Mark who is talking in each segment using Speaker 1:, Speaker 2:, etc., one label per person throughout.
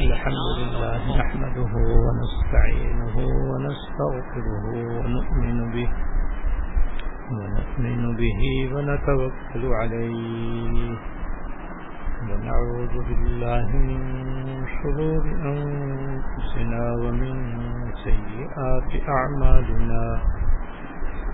Speaker 1: الحمد لله نحمده ونستعينه ونستغفره ونؤمن به ونؤمن به ونتوكل عليه ونعوذ بالله من شرور أنفسنا ومن سيئات أعمالنا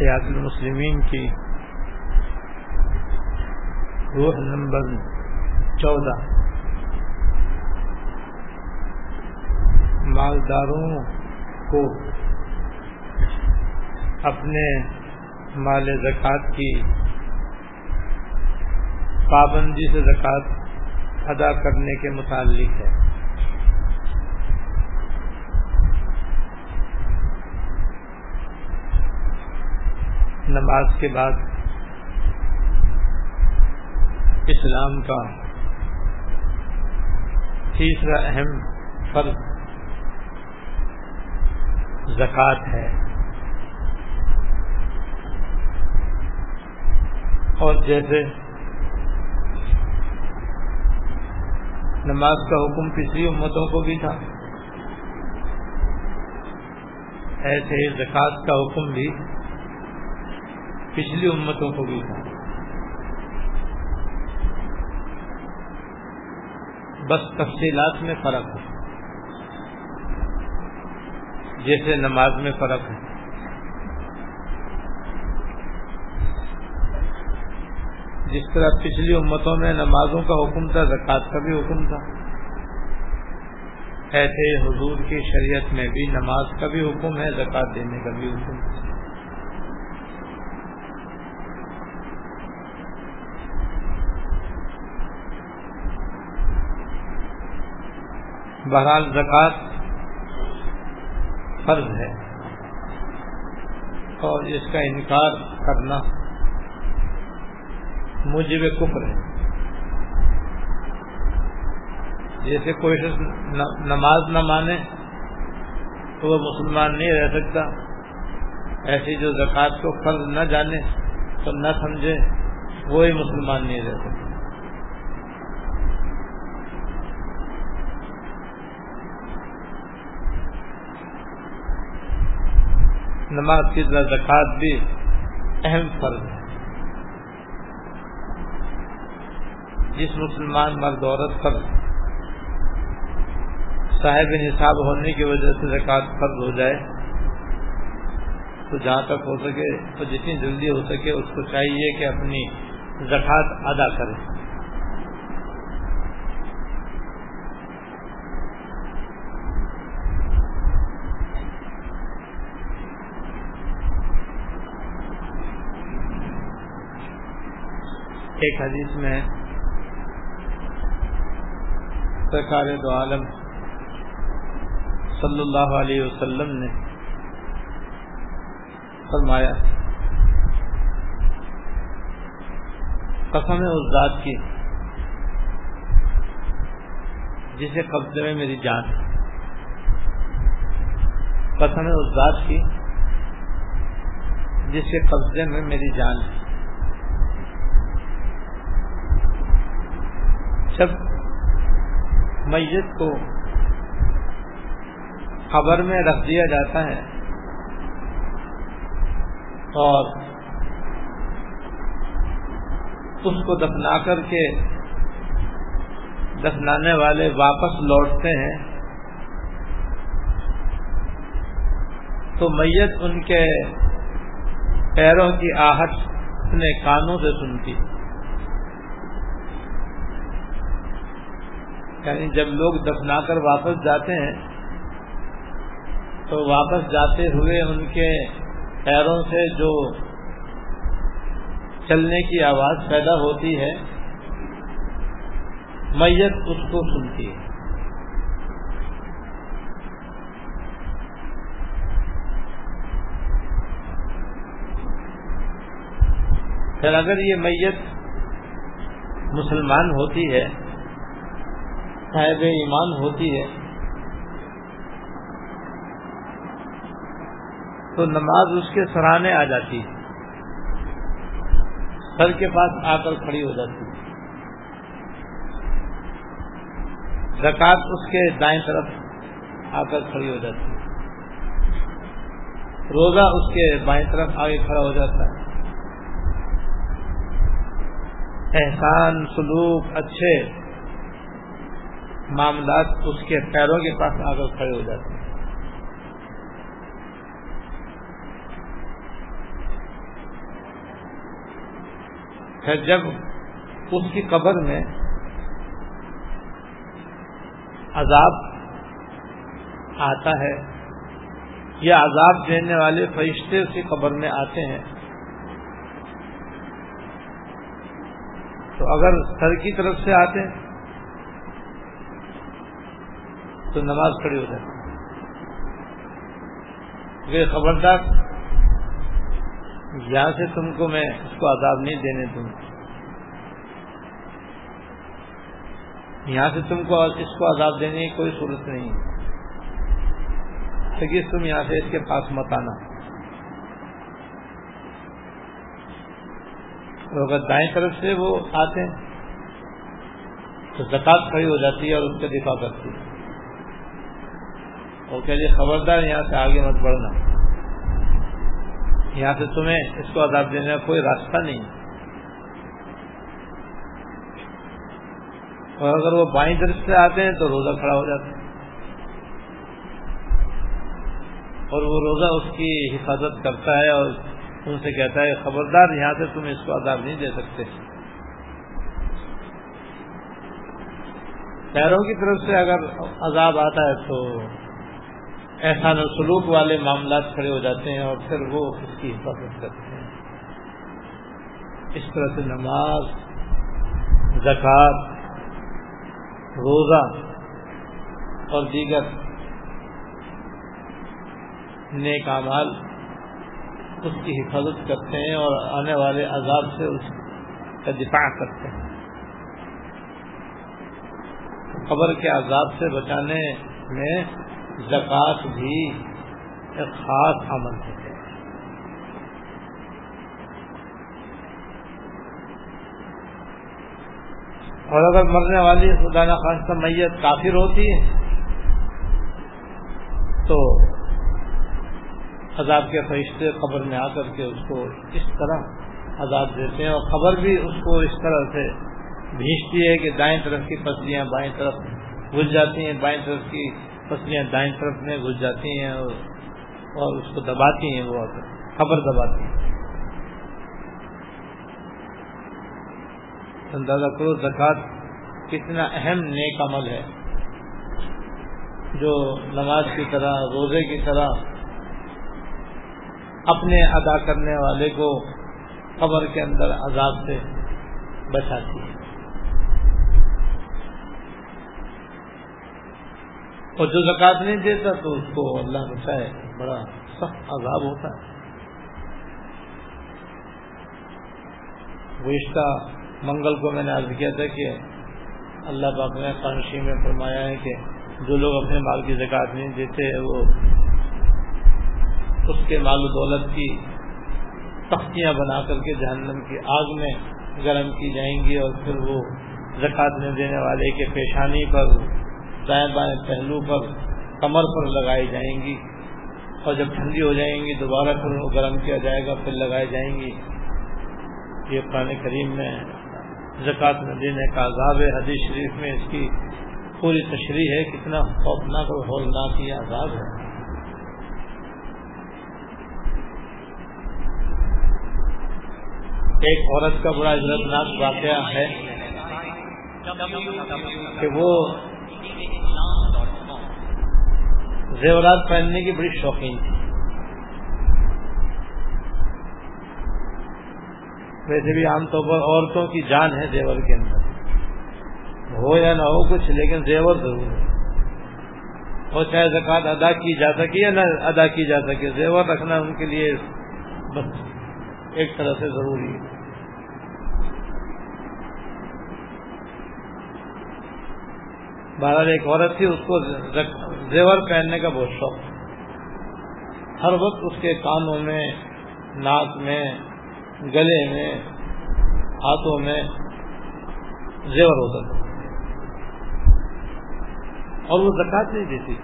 Speaker 1: حیات المسلمین کی روح نمبر چودہ۔ مالداروں کو اپنے مال زکوٰۃ کی پابندی سے زکوٰۃ ادا کرنے کے متعلق ہے۔ نماز کے بعد اسلام کا تیسرا اہم فرض زکوٰۃ ہے۔ اور جیسے نماز کا حکم پچھلی امتوں کو بھی تھا، ایسے زکوٰۃ کا حکم بھی پچھلی امتوں کو بھی تھا۔ بس تفصیلات میں فرق ہے۔ جیسے نماز میں فرق ہے۔ جس طرح پچھلی امتوں میں نمازوں کا حکم تھا، زکوٰۃ کا بھی حکم تھا۔ ایسے حضور کی شریعت میں بھی نماز کا بھی حکم ہے، زکوٰۃ دینے کا بھی حکم ہے۔ بہرحال زکوٰۃ فرض ہے۔ اور اس کا انکار کرنا مجھے کفر ہے۔ جیسے کوئی شخص نماز نہ مانے تو وہ مسلمان نہیں رہ سکتا۔ ایسی جو زکوٰۃ کو فرض نہ جانے تو نہ سمجھے، وہی مسلمان نہیں رہ سکتا۔ نماز کی طرح زکوٰۃ بھی اہم فرض ہے۔ جس مسلمان مرد عورت پر صاحب نصاب ہونے کی وجہ سے زکوٰۃ فرض ہو جائے، تو جہاں تک ہو سکے، تو جتنی جلدی ہو سکے، اس کو چاہیے کہ اپنی زکوٰۃ ادا کرے۔ ایک حدیث میں سرکار دو عالم صلی اللہ علیہ وسلم نے فرمایا، قسم اس ذات کی جسے قبضے میں میری جان قسم اس ذات کی جس کے قبضے میں میری جان ہے۔ جب میت کو خبر میں رکھ دیا جاتا ہے اور اس کو دفنا کر کے دفنانے والے واپس لوٹتے ہیں۔ تو میت ان کے پیروں کی آہٹ اپنے کانوں سے سنتی۔ یعنی جب لوگ دفنا کر واپس جاتے ہیں، تو واپس جاتے ہوئے ان کے پیروں سے جو چلنے کی آواز پیدا ہوتی ہے، میت اس کو سنتی ہے۔ پھر اگر یہ میت مسلمان ہوتی ہے صاحب ایمان ہوتی ہے تو نماز اس کے سراہنے آ جاتی ہے۔ سر کے پاس آ کر کھڑی ہو جاتی ہے۔ اس کے دائیں طرف آ کر کھڑی ہو جاتی ہے۔ روزہ اس کے بائیں طرف آگے کھڑا ہو جاتا ہے۔ احسان، سلوک اچھے۔ معاملات اس کے پیروں کے پاس آ کر کھڑے ہو جاتے ہیں۔ پھر جب اس کی قبر میں عذاب آتا ہے یا عذاب دینے والے فرشتے اس کی قبر میں آتے ہیں، تو اگر سر کی طرف سے آتے تو نماز کھڑی ہو جاتی یہ خبردار، یہاں سے تم کو میں اس کو عذاب نہیں دینے دوں۔ یہاں سے تم کو اس کو عذاب دینے کی کوئی صورت نہیں۔ لیکن تم یہاں سے اس کے پاس مت آنا۔ اگر دائیں طرف سے وہ آتے ہیں، تو زکات کھڑی ہو جاتی ہے اور اس کا دفاع کرتی ہے۔ وہ کہ خبردار یہاں سے آگے مت بڑھنا۔ یہاں سے تمہیں اس کو عذاب دینے کا کوئی راستہ نہیں اور اگر وہ بائیں طرف سے آتے ہیں تو روزہ کھڑا ہو جاتا ہے۔ اور وہ روزہ اس کی حفاظت کرتا ہے اور ان سے کہتا ہے، خبردار، یہاں سے تم اس کو عذاب نہیں دے سکتے۔ پیروں کی طرف سے اگر عذاب آتا ہے تو احسان سلوک والے معاملات کھڑے ہو جاتے ہیں اور پھر وہ اس کی حفاظت کرتے ہیں۔ اس طرح سے نماز، زکوٰۃ، روزہ اور دیگر نیک اعمال اس کی حفاظت کرتے ہیں اور آنے والے عذاب سے اس کا دفاع کرتے ہیں۔ قبر کے عذاب سے بچانے میں زکوٰۃ بھی ایک خاص عمل ہے۔ اور اگر مرنے والی خدا نخواستہ میت کافر ہوتی ہے، تو عذاب کے فرشتے قبر میں آ کر کے اس کو اس طرح عذاب دیتے ہیں اور خبر بھی اس کو اس طرح سے بھیجتی ہے کہ دائیں طرف کی پسلیاں بائیں طرف گھس جاتی ہیں، بائیں طرف کی پسلیاں دائیں طرف میں گھس جاتی ہیں اور اور اس کو دباتی ہیں وہ خبر دباتی ہیں۔ اندازہ کرو زکات کتنا اہم نیک عمل ہے۔ جو نماز کی طرح، روزے کی طرح اپنے ادا کرنے والے کو قبر کے اندر عذاب سے بچاتی ہے۔ اور جو زکات نہیں دیتا تو اس کو اللہ بچائے بڑا سخت عذاب ہوتا ہے۔ گزشتہ منگل کو میں نے عرض کیا تھا کہ اللہ پاک نے قانشی میں فرمایا ہے کہ جو لوگ اپنے مال کی زکات نہیں دیتے وہ اس کے مال و دولت کی تختیاں بنا کر کے جہنم کی آگ میں گرم کی جائیں گی اور پھر وہ زکات میں دینے والے کے پیشانی پر دائیں بائیں پہلو پر، کمر پر لگائی جائیں گی اور جب ٹھنڈی ہو جائیں گی، دوبارہ پھر گرم کیا جائے گا، پھر لگائی جائیں گی۔ یہ قرآن کریم میں زکات نہ دینے کا عذاب ہے حدیث شریف میں اس کی پوری تشریح ہے، کتنا خوفناک اور ہولناک یہ عذاب ہے۔ ایک عورت کا بڑا عزتناک واقعہ ہے کہ وہ زیورات پہننے کی بڑی شوقین تھی۔ ویسے بھی عام طور پر عورتوں کی جان ہے زیور کے اندر۔ ہو یا نہ ہو کچھ، لیکن زیور ضرور ہے۔ اور چاہے زکات ادا کی جا سکے یا نہ ادا کی جا سکے، زیور رکھنا ان کے لیے بس ایک طرح سے ضروری ہے۔ بہرحال ایک عورت تھی، اس کو زیور پہننے کا بہت شوق ہر وقت اس کے کانوں میں، ناک میں، گلے میں، ہاتھوں میں زیور ہوتا تھا۔ اور وہ زکات نہیں دیتی۔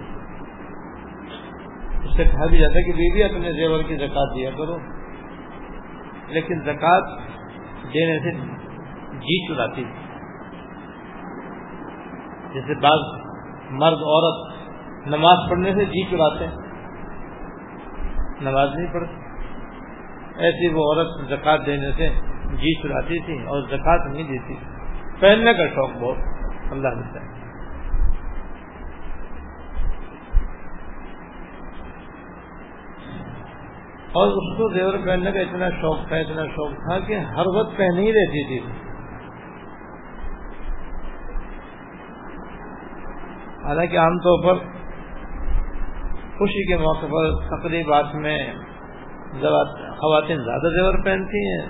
Speaker 1: اس سے کہا بھی جاتا کہ بیوی اپنے زیور کی زکات دیا کرو۔ لیکن زکات دینے سے جی چڑاتی تھی۔ جیسے بعض مرد عورت نماز پڑھنے سے جی چڑاتے ہیں۔ نماز نہیں پڑھتی ایسی وہ عورت زکات دینے سے جی چڑاتی تھی اور زکات نہیں دیتی۔ پہننے کا شوق بہت۔ اللہ دیتا ہے اور اس کو زیور پہننے کا اتنا شوق تھا، اتنا شوق تھا کہ ہر وقت پہن ہی رہتی تھی۔ حالانکہ عام طور پر خوشی کے موقع پر تقریبات میں خواتین زیادہ زیور پہنتی ہیں،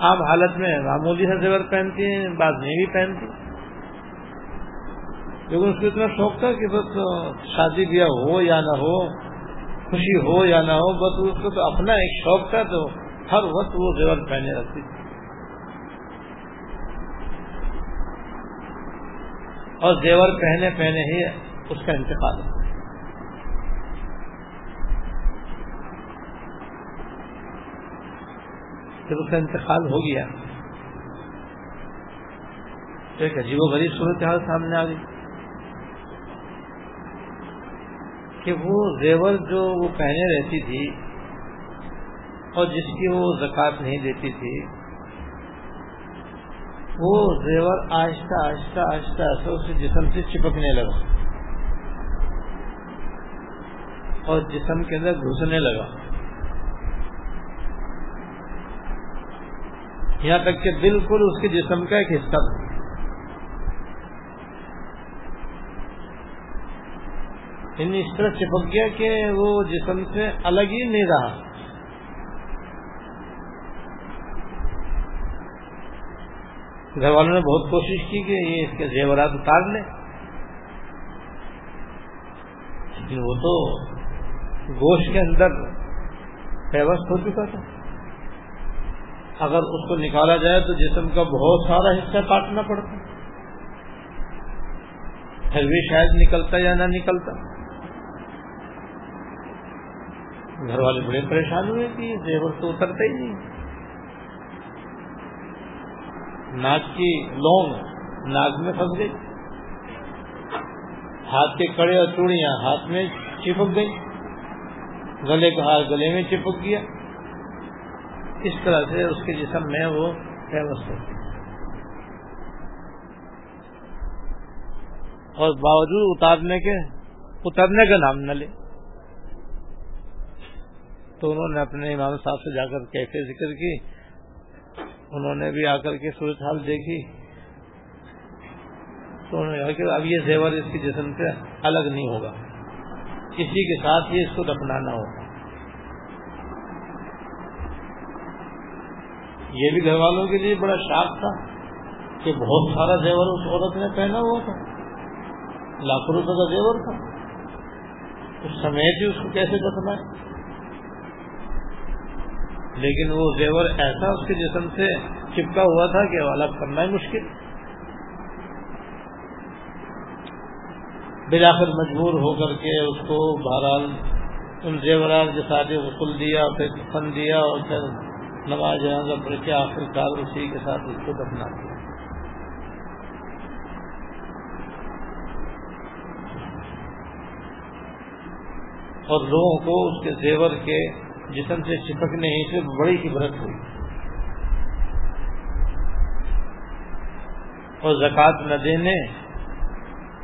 Speaker 1: عام حالت میں معمولی سے زیور پہنتی ہیں، بعض نہیں بھی پہنتی۔ لیکن اس کو اتنا شوق تھا کہ بس شادی بیاہ ہو یا نہ ہو، خوشی ہو یا نہ ہو، بس اس کو تو اپنا ایک شوق تھا تو ہر وقت وہ زیور پہنے رکھتی تھی اور زیور پہنے پہنے ہی اس کا انتقال ہے جب اس کا انتقال ہو گیا، تو ایک عجیب و غریب صورت حال سامنے آ گئی کہ وہ زیور جو وہ پہنے رہتی تھی اور جس کی وہ زکات نہیں دیتی تھی وہ زیور آہستہ آہستہ آہستہ آہستہ اس جسم سے چپکنے لگا اور جسم کے اندر گھسنے لگا۔ یہاں تک کہ بالکل اس کے جسم کا ایک حصہ۔ یعنی اس طرح چپک گیا کہ وہ جسم سے الگ ہی نہیں رہا۔ گھر والوں نے بہت کوشش کی کہ یہ اس کے زیورات اتار لیں۔ لیکن وہ تو گوشت کے اندر پیوست ہو چکا تھا۔ اگر اس کو نکالا جائے تو جسم کا بہت سارا حصہ کاٹنا پڑتا۔ پھر بھی شاید نکلتا یا نہ نکلتا۔ گھر والے بڑے پریشان ہوئے کہ زیور تو اترتا ہی نہیں۔ ناک کی لونگ، ناک میں پھنس گئی۔ ہاتھ کے کڑے اور چوڑیاں ہاتھ میں چپک گئی گلے کا ہاتھ گلے میں چپک گیا۔ اس طرح سے اس کے جسم میں وہ فیمس ہوتی اور باوجود اتارنے کے، اترنے کا نام نہ لے۔ تو انہوں نے اپنے امام صاحب سے جا کر کیسے ذکر کی۔ انہوں نے بھی آ کر کے صورت حال دیکھی۔ تو انہوں نے کہا کہ اب یہ زیور اس کے جسم سے الگ نہیں ہوگا۔ کسی کے ساتھ ہی اس کو دفنانا ہوگا۔ یہ بھی گھر والوں کے لیے بڑا شاک تھا کہ بہت سارا زیور اس عورت نے پہنا ہوا تھا۔ لاکھوں روپے کا زیور تھا۔ اس سمیت ہی اس کو کیسے دفنا لیکن وہ زیور ایسا اس کے جسم سے چپکا ہوا تھا کہ الگ کرنا ہی مشکل۔ بلاخر مجبور ہو کر کے اس کو بہرحال ان زیورات کے ساتھ غسل دیا، پھر فن دیا اور پھر نماز جنازہ پڑھ کے آخر کار اسی کے ساتھ اس کو دفنا دیا اور لوگوں کو اس کے زیور کے جسم سے چپکنے ہی سے بڑی عبرت ہوئی۔ اور زکوٰۃ نہ دینے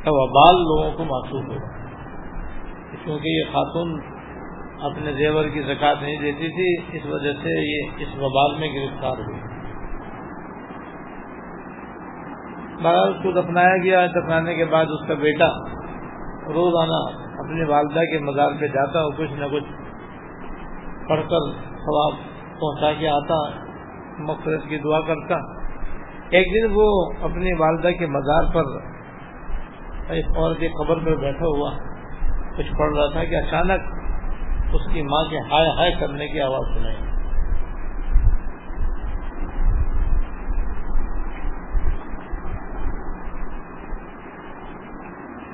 Speaker 1: کا وبال لوگوں کو محسوس ہوگا کیونکہ یہ خاتون اپنے زیور کی زکات نہیں دیتی تھی، اس وجہ سے یہ اس وبال میں گرفتار ہوئی۔ بہرحال اس کو دفنایا گیا دفنانے کے بعد اس کا بیٹا روزانہ اپنی والدہ کے مزار پہ جاتا اور کچھ نہ کچھ پڑھ کر خواب پہنچا کے آتا مقصد کی دعا کرتا۔ ایک دن وہ اپنی والدہ کے مزار پر ایک عورت کی قبر پر بیٹھا ہوا، کچھ پڑھ رہا تھا کہ اچانک اس کی ماں کے ہائے ہائے کرنے کی آواز سنائی۔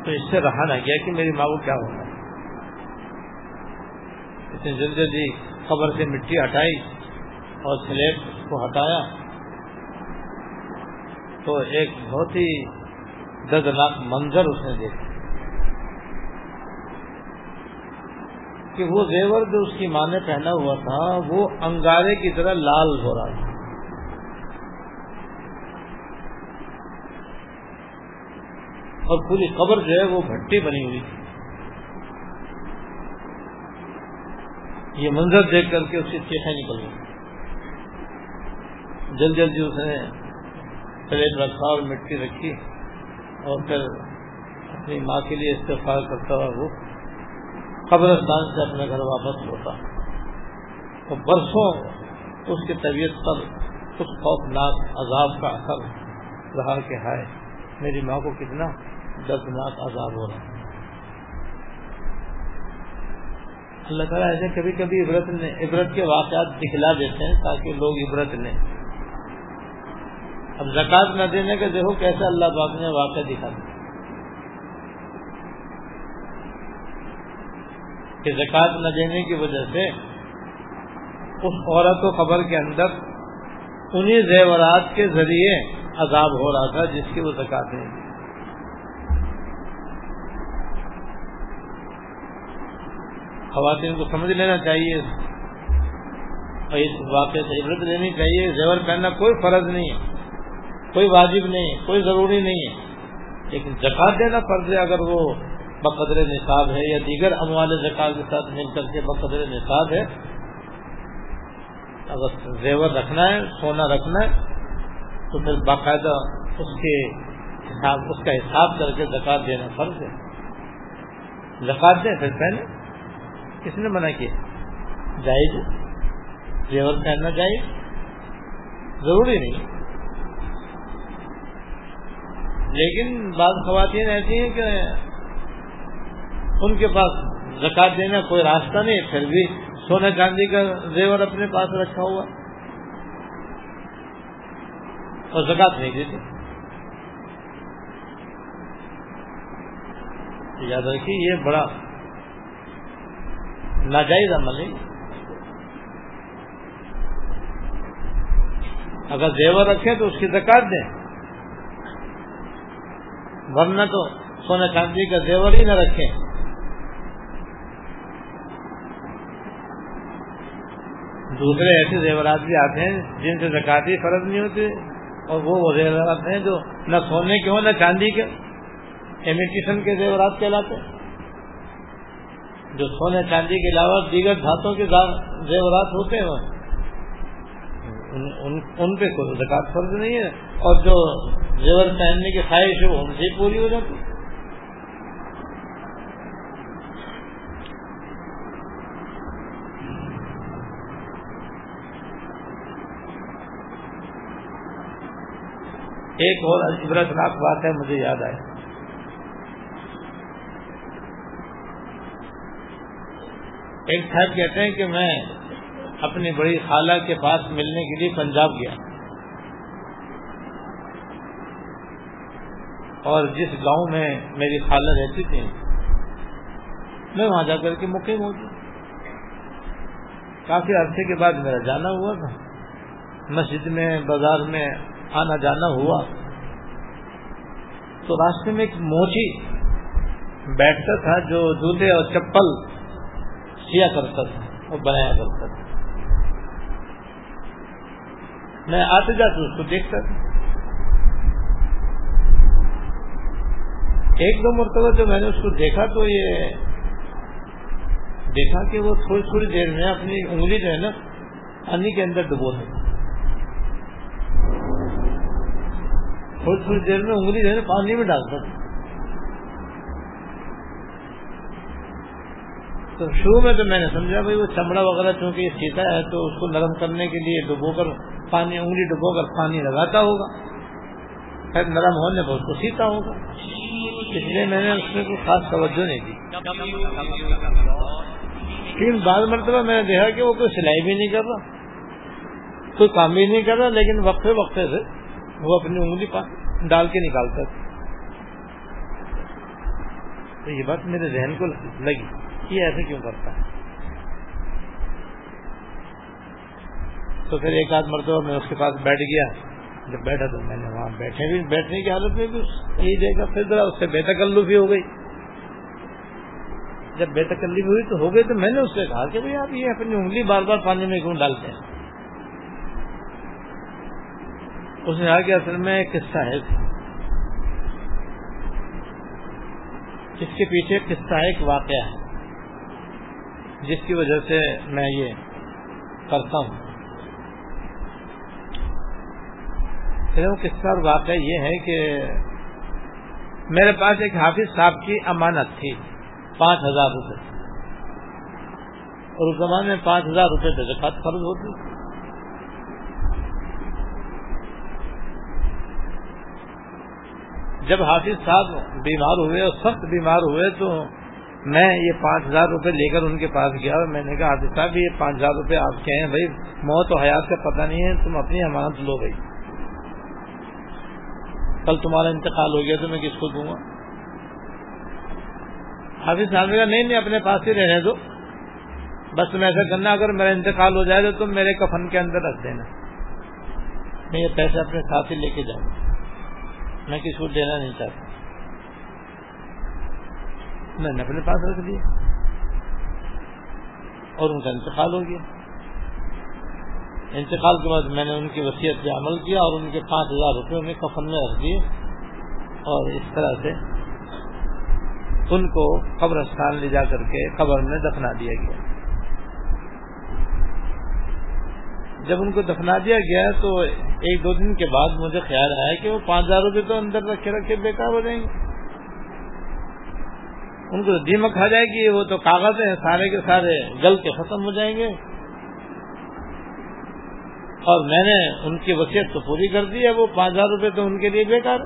Speaker 1: تو اس سے رہا نہ گیا کہ میری ماں کو کیا اتنی جلدی جلدی خبر سے مٹی ہٹائی اور سلیٹ کو ہٹایا تو ایک بہت ہی دردناک منظر اس نے دیکھا کہ وہ زیور جو اس کی ماں نے پہنا ہوا تھا، وہ انگارے کی طرح لال ہو رہا تھا۔ اور پوری قبر جو ہے وہ بھٹی بنی ہوئی تھی۔ یہ منظر دیکھ کر کے اس کی چیخیں نکل گئی جلد جلدی اس نے پلیٹ رکھا اور مٹی رکھی اور پھر اپنی ماں کے لیے استفاد کرتا ہوا وہ قبرستان سے اپنے گھر واپس ہوتا تو برسوں اس کی طبیعت پر کچھ خوفناک عذاب کا اثر رہا کہ ہائے، میری ماں کو کتنا دردناک عذاب ہو رہا ہے۔ اللہ تعالیٰ ایسے کبھی کبھی عبرت عبرت کے واقعات دکھلا دیتے ہیں تاکہ لوگ عبرت لیں۔ اب زکات نہ دینے کا دیکھو کیسے اللہ پاک نے واقعہ دکھا دیا۔ کہ زکات نہ دینے کی وجہ سے اس عورت و خبر کے اندر انہیں زیورات کے ذریعے عذاب ہو رہا تھا جس کی وہ زکات نہیں۔ خواتین کو سمجھ لینا چاہیے۔ اور اس واقعے سے عبرت لینی چاہیے۔ زیور پہننا کوئی فرض نہیں ہے۔ کوئی واجب نہیں ہے۔ کوئی ضروری نہیں ہے۔ لیکن زکات دینا فرض ہے۔ اگر وہ بقدر نصاب ہے یا دیگر اموال زکات کے ساتھ مل کر کے بقدر نصاب ہے، اگر زیور رکھنا ہے، سونا رکھنا ہے، تو پھر باقاعدہ اس کے حساب، اس کا حساب کر کے زکات دینا فرض ہے۔ زکات دیں پھر پہلے۔ کس نے منع کیا؟ جائز زیور پہننا جائز ضروری نہیں۔ لیکن بعض خواتین ایسی ہیں کہ ان کے پاس زکات دینا کوئی راستہ نہیں، پھر بھی سونا چاندی کا زیور اپنے پاس رکھا ہوا۔ اور زکات نہیں دیتے۔ یاد رکھیے، یہ بڑا ناجائز عمل ہے۔ اگر زیور رکھے تو اس کی زکات دیں۔ ورنہ تو سونا چاندی کا زیور ہی نہ رکھیں۔ دوسرے ایسے زیورات بھی آتے ہیں جن سے زکاتی فرض نہیں ہوتے اور وہ زیورات ہیں جو نہ سونے کے ہوں، نہ چاندی کے۔ امیٹیشن کے زیورات کہلاتے جو سونے چاندی کے علاوہ دیگر دھاتوں کے زیورات ہوتے ہیں۔ ان پہ کوئی زکات فرض نہیں ہے۔ اور جو زیور پہننے کی خواہش ہے وہ ان سے پوری ہو جاتی۔ ایک اور عبرتناک بات ہے، مجھے یاد آئے ایک صاحب کہتے ہیں کہ میں اپنی بڑی خالہ کے پاس ملنے کے لیے پنجاب گیا۔ اور جس گاؤں میں میری خالہ رہتی تھی، میں وہاں جا کر کے مقیم ہو گیا کافی عرصے کے بعد میرا جانا ہوا تھا۔ مسجد میں، بازار میں آنا جانا ہوا۔ تو راستے میں ایک موچی بیٹھتا تھا جو جوتے اور چپل کیا کرتا تھا اور بنایا کرتا تھا میں آتے جاتے اس کو دیکھتا تھا۔ ایک دو مرتبہ جو میں نے اس کو دیکھا تو یہ دیکھا کہ وہ تھوڑی تھوڑی دیر میں اپنی انگلی جو ہے نا پانی کے اندر ڈبو ہے۔ تھوڑی تھوڑی دیر میں انگلی جو ہے نا پانی میں ڈالتا تھا۔ تو شروع میں تو میں نے سمجھا بھائی وہ چمڑا وغیرہ چونکہ یہ سیتا ہے تو اس کو نرم کرنے کے لیے ڈبو کر پانی، انگلی ڈبو کر پانی لگاتا ہوگا۔ پھر نرم ہونے پر اس کو سیتا ہوگا۔ اس لیے میں نے اس میں کوئی خاص توجہ نہیں دی۔ لیکن بعض مرتبہ میں نے دیکھا کہ وہ کوئی سلائی بھی نہیں کر رہا۔ کوئی کام بھی نہیں کر رہا، لیکن وقفے وقفے سے وہ اپنی انگلی ڈال کے نکالتا تھا۔ تو یہ بات میرے ذہن کو لگی۔ کہ ایسے کیوں کرتا ہے؟ تو پھر ایک آدھ مرتبہ میں اس کے پاس بیٹھ گیا۔ جب بیٹھا تو میں نے وہاں بیٹھے بھی، بیٹھنے کی حالت میں بھی یہی دیکھا۔ پھر ذرا اس سے بے تکلفی ہو گئی۔ جب بے تکلیف ہوئی تو ہو گئی تو میں نے اس سے کہا کہ بھائی آپ یہ اپنی انگلی بار بار پانی میں کیوں ڈالتے ہیں؟ اس نے کہا کہ اصل میں ایک قصہ ہے۔ جس کے پیچھے قصہ ایک واقعہ ہے۔ جس کی وجہ سے میں یہ کرتا ہوں۔ وہ قصہ اور واقعہ یہ ہے کہ میرے پاس ایک حافظ صاحب کی امانت تھی، پانچ ہزار روپے۔ اور اس زمانے میں پانچ ہزار روپے زکات فرض ہوتی۔ جب حافظ صاحب بیمار ہوئے اور سخت بیمار ہوئے تو میں یہ پانچ ہزار روپے لے کر ان کے پاس گیا اور میں نے کہا حافظ صاحب، یہ پانچ ہزار روپے آپ کے ہیں، بھائی، موت و حیات کا پتہ نہیں ہے، تم اپنی امانت لو بھائی۔ کل تمہارا انتقال ہو گیا تو میں کس کو دوں گا؟ حافظ صاحب نے کہا، نہیں نہیں، اپنے پاس ہی رہنے دو۔ بس تم ایسا کرنا، اگر میرا انتقال ہو جائے تو تم میرے کفن کے اندر رکھ دینا۔ میں یہ پیسے اپنے ساتھ ہی لے کے جاؤں۔ میں کسی کو دینا نہیں چاہتا۔ میں نے اپنے پاس رکھ دیا اور ان کا انتقال ہو گیا۔ انتقال کے بعد میں نے ان کی وصیت پہ عمل کیا اور ان کے پانچ ہزار روپے انہیں کفن میں رکھ دیے اور اس طرح سے ان کو قبرستان لے جا کر کے قبر میں دفنا دیا گیا۔ جب ان کو دفنا دیا گیا تو ایک دو دن کے بعد مجھے خیال آیا کہ وہ پانچ ہزار روپے تو اندر رکھے رکھے بیکار ہو جائیں گے۔ ان کو دیمک آ جائے گی، وہ تو کاغذ ہیں، سارے کے سارے گل کے ختم ہو جائیں گے۔ اور میں نے ان کی وصیت تو پوری کر دی ہے وہ پانچ ہزار روپے تو ان کے لیے بیکار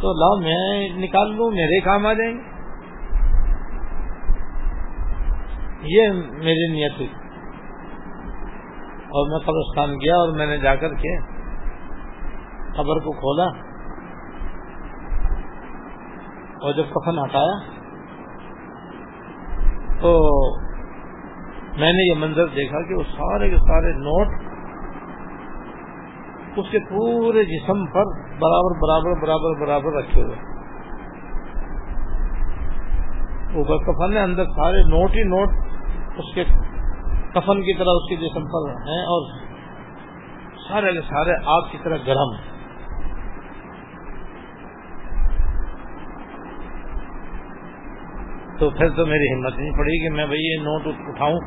Speaker 1: تو لاؤ، میں نکال لوں، میرے کام آ جائیں گے۔ یہ میری نیت ہوئی۔ اور میں قبرستان گیا اور میں نے جا کر کے خبر کو کھولا۔ اور جب کفن ہٹایا، تو میں نے یہ منظر دیکھا کہ وہ سارے کے سارے نوٹ اس کے پورے جسم پر برابر برابر برابر برابر رکھے ہوئے۔ اوپر کفن ہے، اندر سارے نوٹ ہی نوٹ اس کے کفن کی طرح اس کے جسم پر ہیں اور سارے کے سارے آگ کی طرح گرم۔ تو پھر تو میری ہمت نہیں پڑی کہ میں بھائی یہ نوٹ اٹھاؤں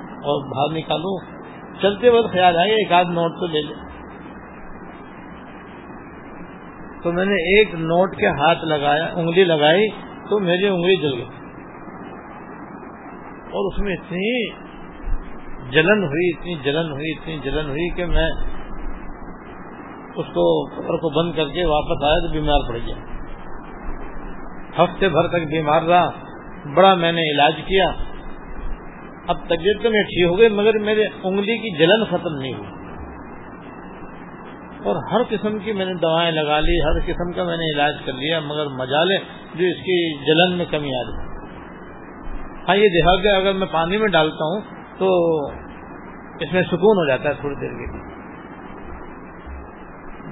Speaker 1: اور باہر نکالوں۔ چلتے وقت خیال آئے ایک آدھ نوٹ تو لے لیں تو میں نے ایک نوٹ کے ہاتھ لگایا، انگلی لگائی تو میری انگلی جل گئی۔ اور اس میں اتنی جلن ہوئی، اتنی جلن ہوئی، اتنی جلن ہوئی کہ میں اس کو قبر کو بند کر کے واپس آیا تو بیمار پڑ گیا۔ ہفتے بھر تک بیمار رہا۔ بڑا میں نے علاج کیا۔ اب طبیعت تو میں ٹھیک ہو گئی، مگر میرے انگلی کی جلن ختم نہیں ہوئی۔ اور ہر قسم کی میں نے دوائیں لگا لی، ہر قسم کا میں نے علاج کر لیا، مگر مجالے جو اس کی جلن میں کمی آ رہی۔ ہاں یہ دیکھا کہ اگر میں پانی میں ڈالتا ہوں تو اس میں سکون ہو جاتا ہے تھوڑی دیر کے لیے۔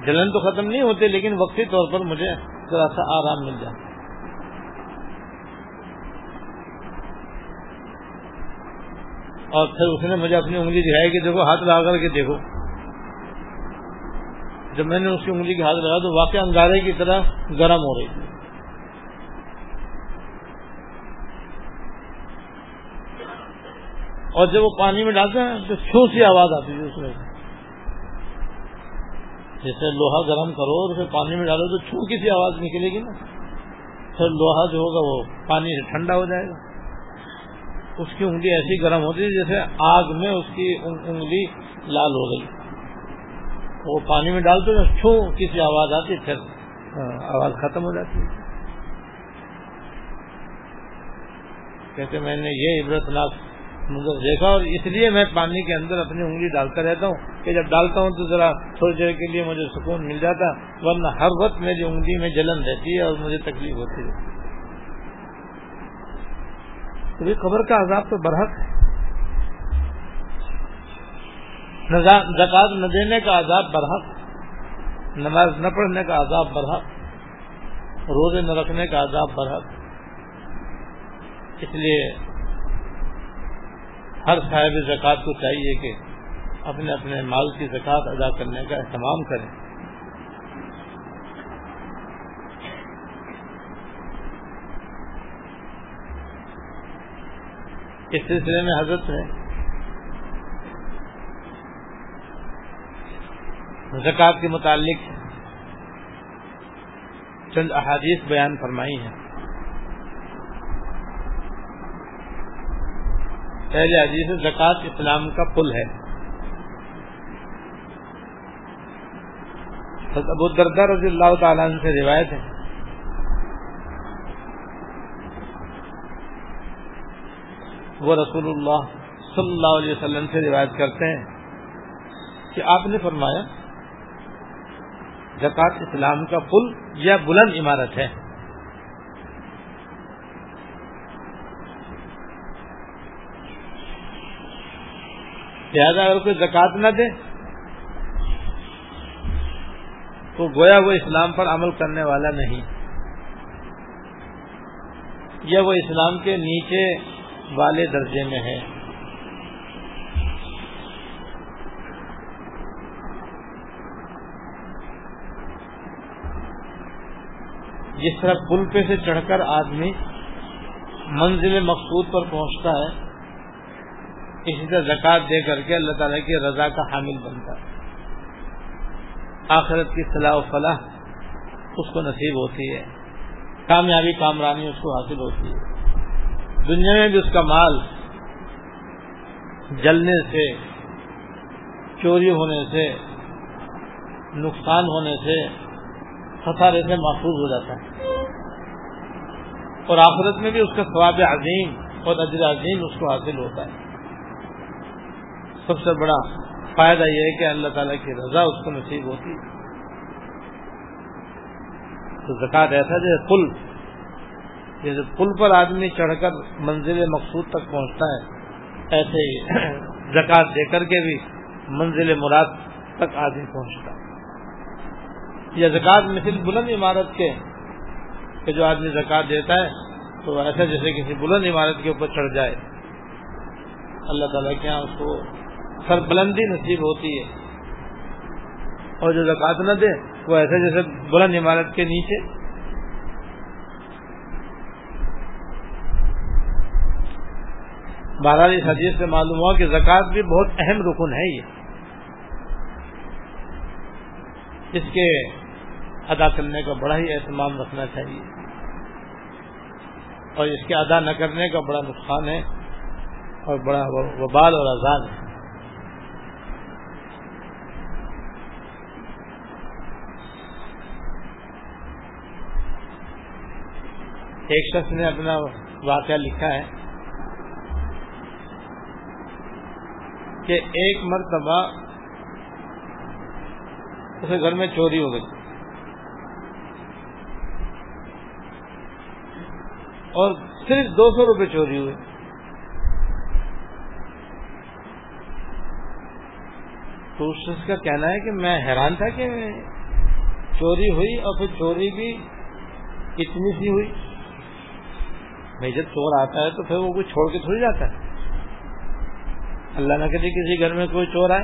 Speaker 1: جلن تو ختم نہیں ہوتی لیکن وقتی طور پر مجھے تھوڑا سا آرام مل جاتا اور پھر اس نے مجھے اپنی انگلی دکھائی کہ دیکھو، ہاتھ لگا کر کے دیکھو۔ جب میں نے اس کی انگلی کے ہاتھ لگا تو واقع انگارے کی طرح گرم ہو رہی تھی۔ اور جب وہ پانی میں ڈالتے ہیں تو چھو سی آواز آتی تھی اس میں۔ جیسے لوہا گرم کرو اور پھر پانی میں ڈالو تو چھو کسی آواز نکلے گی نا۔ پھر لوہا جو ہوگا وہ پانی سے ٹھنڈا ہو جائے گا۔ اس کی انگلی ایسی گرم ہوتی جیسے آگ میں اس کی انگلی لال ہو گئی۔ وہ پانی میں ڈالتے نا چھو کسی آواز آتی، پھر آواز ختم ہو جاتی۔ کہتے میں نے یہ عبرت ناک دیکھا اور اس لیے میں پانی کے اندر اپنی انگلی ڈالتا رہتا ہوں کہ جب ڈالتا ہوں تو ذرا تھوڑی دیر کے لیے مجھے سکون مل جاتا، ورنہ ہر وقت میری انگلی میں جلن رہتی ہے اور مجھے تکلیف ہوتی ہے تو خبر کا عذاب تو برحق ہے۔ زکات نہ دینے کا عذاب برحق، نماز نہ پڑھنے کا عذاب برحق، روزے نہ رکھنے کا عذاب برحق۔ اس لیے ہر صاحب زکوٰۃ کو چاہیے کہ اپنے اپنے مال کی زکوٰۃ ادا کرنے کا اہتمام کریں اس سلسلے میں حضرت ہے؟ زکوٰۃ کے متعلق چند احادیث بیان فرمائی ہیں۔ پہلے حدیث زکوٰۃ اسلام کا پل ہے۔ ابو دردہ رضی اللہ تعالیٰ عنہ سے روایت ہے۔ وہ رسول اللہ صلی اللہ علیہ وسلم سے روایت کرتے ہیں کہ آپ نے فرمایا، زکوٰۃ اسلام کا پل یا بلند عمارت ہے۔ لہذا اگر کوئی زکات نہ دے، تو گویا وہ اسلام پر عمل کرنے والا نہیں۔ یا وہ اسلام کے نیچے والے درجے میں ہے۔ جس طرح پل پہ سے چڑھ کر آدمی منزل مقصود پر پہنچتا ہے، اسی طرح زکات دے کر کے اللہ تعالیٰ کی رضا کا حامل بنتا ہے۔ آخرت کی صلاح و فلاح اس کو نصیب ہوتی ہے، کامیابی، کامرانی اس کو حاصل ہوتی ہے۔ دنیا میں بھی اس کا مال جلنے سے، چوری ہونے سے، نقصان ہونے سے خسارے سے محفوظ ہو جاتا ہے۔ اور آخرت میں بھی اس کا ثواب عظیم اور اجر عظیم اس کو حاصل ہوتا ہے۔ سب سے بڑا فائدہ یہ ہے کہ اللہ تعالیٰ کی رضا اس کو نصیب ہوتی تو زکات ایسا جیسے پل جیسے پل پر آدمی چڑھ کر منزل مقصود تک پہنچتا ہے، ایسے ہی زکات دے کر کے بھی منزل مراد تک آدمی پہنچتا ہے۔ یہ زکات مثل بلند عمارت کے کہ جو آدمی زکات دیتا ہے، تو ایسا جیسے کسی بلند عمارت کے اوپر چڑھ جائے۔ اللہ تعالیٰ کے یہاں اس کو سر بلندی نصیب ہوتی ہے۔ اور جو زکات نہ دے، وہ ایسے جیسے بلند عمارت کے نیچے بہرحال اس حدیث سے معلوم ہوا کہ زکوٰۃ بھی بہت اہم رکن ہے یہ۔ اس کے ادا کرنے کا بڑا ہی اہتمام رکھنا چاہیے۔ اور اس کے ادا نہ کرنے کا بڑا نقصان ہے اور بڑا وبال اور آزاد ہے۔ ایک شخص نے اپنا واقعہ لکھا ہے۔ کہ ایک مرتبہ اسے گھر میں چوری ہو گئی۔ اور صرف دو سو روپے چوری ہوئے۔ تو اس شخص کا کہنا ہے کہ میں حیران تھا کہ چوری ہوئی اور پھر چوری بھی اتنی سی ہوئی۔ جب چور آتا ہے تو پھر وہ کوئی چھوڑ کے تھوڑی جاتا ہے۔ اللہ نہ کرے جی، کسی گھر میں کوئی چور آئے؟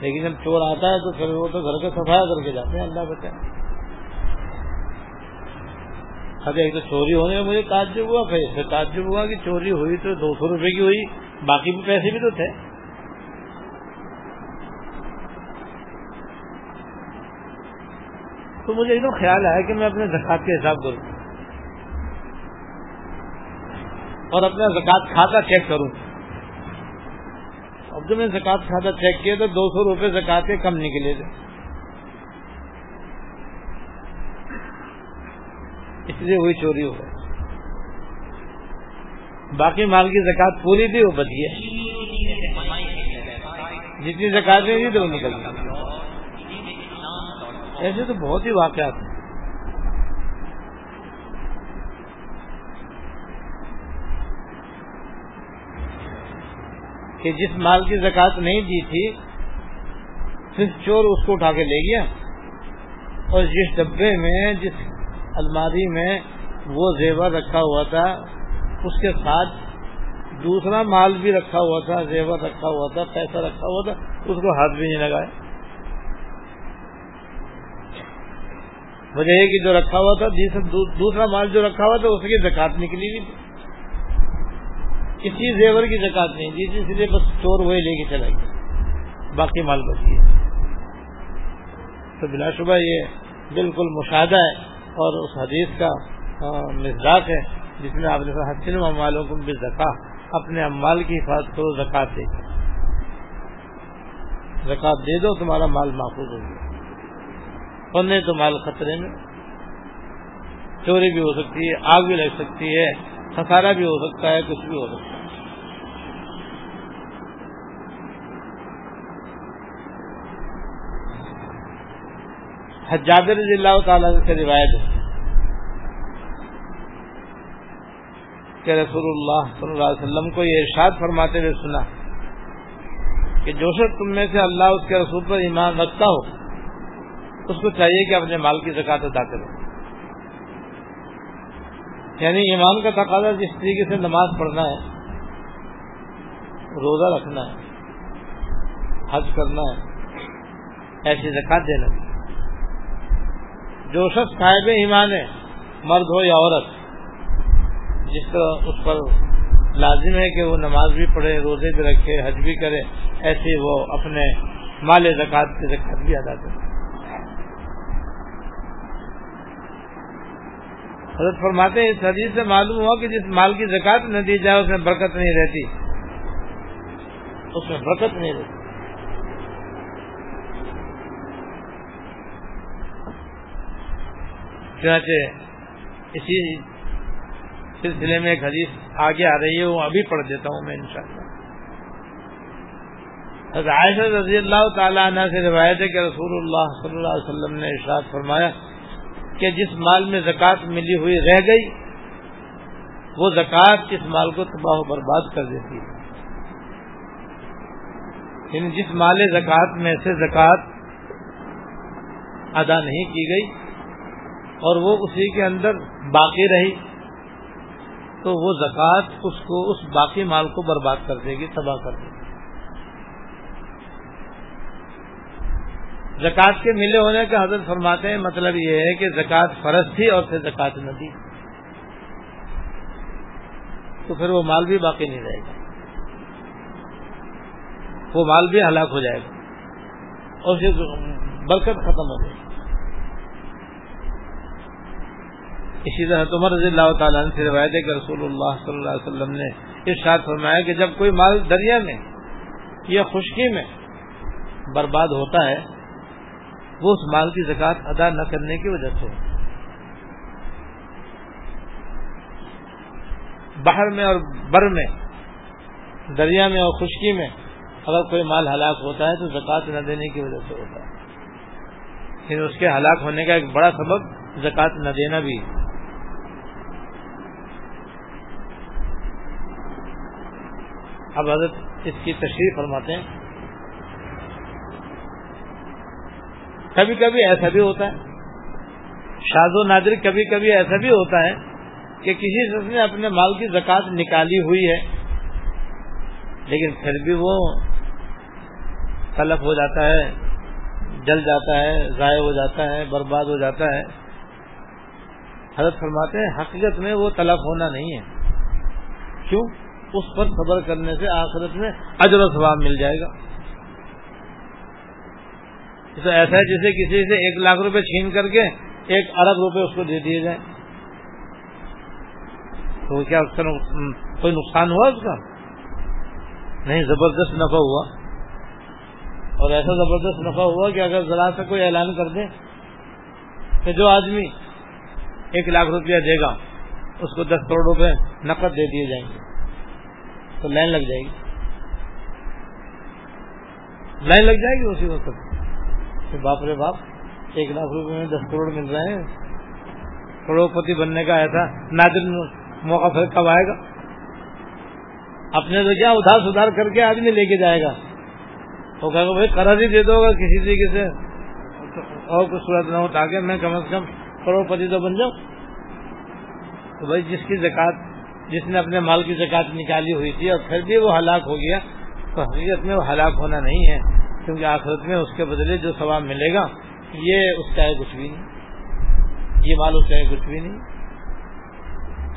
Speaker 1: لیکن جب چور آتا ہے تو پھر وہ تو گھر کا صفایا کر کے جاتے ہیں، اللہ بچائے۔ ابھی ایک تو چوری ہونے میں مجھے تعجب ہوا، پھر اس سے تعجب ہوا کہ چوری ہوئی تو دو سو روپے کی ہوئی، باقی بھی پیسے بھی تو تھے۔ تو مجھے ایک دم خیال آیا کہ میں اپنے زکات کے حساب کروں اور اپنا زکات کھاتا چیک کروں۔ اب جو میں زکات کھاتا چیک کیا تو دو سو روپے زکات کے کم نکلے تھے۔ اس لیے وہی چوری ہو گئی باقی مال کی زکات پوری تھی، وہ بچ گیا جتنی زکات تھی تو وہ نکل گئی۔ ایسے تو بہت ہی واقعات ہیں۔ کہ جس مال کی زکات نہیں دی تھی، صرف چور اس کو اٹھا کے لے گیا۔ اور جس ڈبے میں، جس الماری میں وہ زیور رکھا ہوا تھا، اس کے ساتھ دوسرا مال بھی رکھا ہوا تھا، زیور رکھا ہوا تھا، پیسہ رکھا ہوا تھا، اس کو ہاتھ بھی نہیں لگایا وجہ یہ کہ جو رکھا ہوا تھا، دوسرا مال جو رکھا ہوا تھا، اس کی زکات نکلی نہیں تھی۔ کسی زیور کی زکات نہیں دی اس لیے بس چور وہی لے کے چلا گیا۔ باقی مال بچ گیا تو بلا شبہ یہ بالکل مشاہدہ ہے اور اس حدیث کا مزاق ہے۔ جس میں آپ نے حسن مالوں کو بھی زکا اپنے امال کی حفاظت کرو زکات دے۔ زکات دے دو، تمہارا مال محفوظ ہو گیا۔ پنے تو مال خطرے میں، چوری بھی ہو سکتی ہے، آگ بھی لگ سکتی ہے۔ خسارا بھی ہو سکتا ہے، کچھ بھی ہو سکتا ہے۔ حجاب رضی اللہ تعالیٰ سے روایت ہے کہ رسول اللہ صلی اللہ علیہ وسلم کو یہ ارشاد فرماتے ہوئے سنا کہ جو شخص تم میں سے اللہ اس کے رسول پر ایمان رکھتا ہو، اس کو چاہیے کہ اپنے مال کی زکات ادا کرے۔ یعنی ایمان کا تقاضا جس طریقے سے نماز پڑھنا ہے، روزہ رکھنا ہے، حج کرنا ہے، ایسی زکات دینا جو شخص صاحب ایمان ہے، مرد ہو یا عورت، جس طرح اس پر لازم ہے کہ وہ نماز بھی پڑھے، روزے بھی رکھے، حج بھی کرے، ایسے وہ اپنے مال زکات کی زکات بھی ادا کرے۔ حضرت فرماتے اس حدیث سے معلوم ہوا کہ جس مال کی زکات نہ دی جائے، اس میں برکت نہیں رہتی۔ اس میں برکت نہیں رہتی۔ چنانچہ اسی سلسلے میں ایک حدیث آگے آ رہی ہے، وہ ابھی پڑھ دیتا ہوں میں انشاءاللہ۔ حضرت عائشہ رضی اللہ تعالیٰ عنہ سے روایت ہے کہ رسول اللہ صلی اللہ علیہ وسلم نے ارشاد فرمایا کہ جس مال میں زکوٰۃ ملی ہوئی رہ گئی، وہ زکوٰۃ اس مال کو تباہ و برباد کر دیتی ہے۔ یعنی جس مال زکوٰۃ میں سے زکوٰۃ ادا نہیں کی گئی اور وہ اسی کے اندر باقی رہی، تو وہ زکوٰۃ اس کو، اس باقی مال کو برباد کر دے گی، تباہ کر دے گی۔ زکوٰۃ کے ملے ہونے کا حضرت فرماتے ہیں مطلب یہ ہے کہ زکوٰۃ فرض تھی اور پھر زکوٰۃ نہ دی۔ تو پھر وہ مال بھی باقی نہیں رہے گا۔ وہ مال بھی ہلاک ہو جائے گا۔ اور پھر برکت ختم ہو جائے گی۔ اسی طرح عمر رضی اللہ تعالیٰ سے روایت ہے کہ رسول اللہ صلی اللہ علیہ وسلم نے ارشاد فرمایا کہ جب کوئی مال دریا میں یا خشکی میں برباد ہوتا ہے وہ اس مال کی زکات ادا نہ کرنے کی وجہ سے۔ باہر میں اور بر میں، دریا میں اور خشکی میں اگر کوئی مال ہلاک ہوتا ہے تو زکات نہ دینے کی وجہ سے ہوتا ہے۔ لیکن اس کے ہلاک ہونے کا ایک بڑا سبب زکات نہ دینا بھی۔ اب حضرت اس کی تشریح فرماتے ہیں۔ کبھی کبھی ایسا بھی ہوتا ہے۔ شاد و نادر کبھی کبھی ایسا بھی ہوتا ہے کہ کسی شخص نے اپنے مال کی زکات نکالی ہوئی ہے، لیکن پھر بھی وہ تلف ہو جاتا ہے، جل جاتا ہے، ضائع ہو جاتا ہے، برباد ہو جاتا ہے۔ حضرت فرماتے ہیں، حقیقت میں وہ تلف ہونا نہیں ہے۔ کیوں؟ اس پر صبر کرنے سے آخرت میں اجر و ثواب مل جائے گا۔ تو ایسا ہے جسے کسی سے ایک لاکھ روپے چھین کر کے ایک ارب روپے اس کو دے دیے جائیں۔ تو کیا اس کا کوئی نقصان ہوا اس کا؟ نہیں، زبردست نفع ہوا۔ اور ایسا زبردست نفع ہوا کہ اگر ذرا سے کوئی اعلان کر دے کہ جو آدمی ایک لاکھ روپیہ دے گا، اس کو دس کروڑ روپے نقد دے دیے جائیں گے، تو لائن لگ جائے گی۔ لائن لگ جائے گی اسی وقت۔ باپ رے باپ، ایک لاکھ روپے میں دس کروڑ مل رہے ہیں۔ کروڑ پتی بننے کا ایسا نادر موقع پھر کب آئے گا؟ اپنے تو کیا ادھار سدھار کر کے آدمی لے کے جائے گا؟ وہ کہ بھائی قرض ہی دے دو گا کسی طریقے سے۔ اور کچھ صورت نہ ہو، تاکہ میں کم از کم کروڑ پتی تو بن جاؤں۔ تو بھائی، جس کی زکات، جس نے اپنے مال کی زکات نکالی ہوئی تھی اور پھر بھی وہ ہلاک ہو گیا، تو حقیقت میں وہ ہلاک ہونا نہیں ہے۔ کیونکہ آخرت میں اس کے بدلے جو ثواب ملے گا، یہ اس کا ہے کچھ بھی نہیں۔ یہ مال اس کا ہے کچھ بھی نہیں۔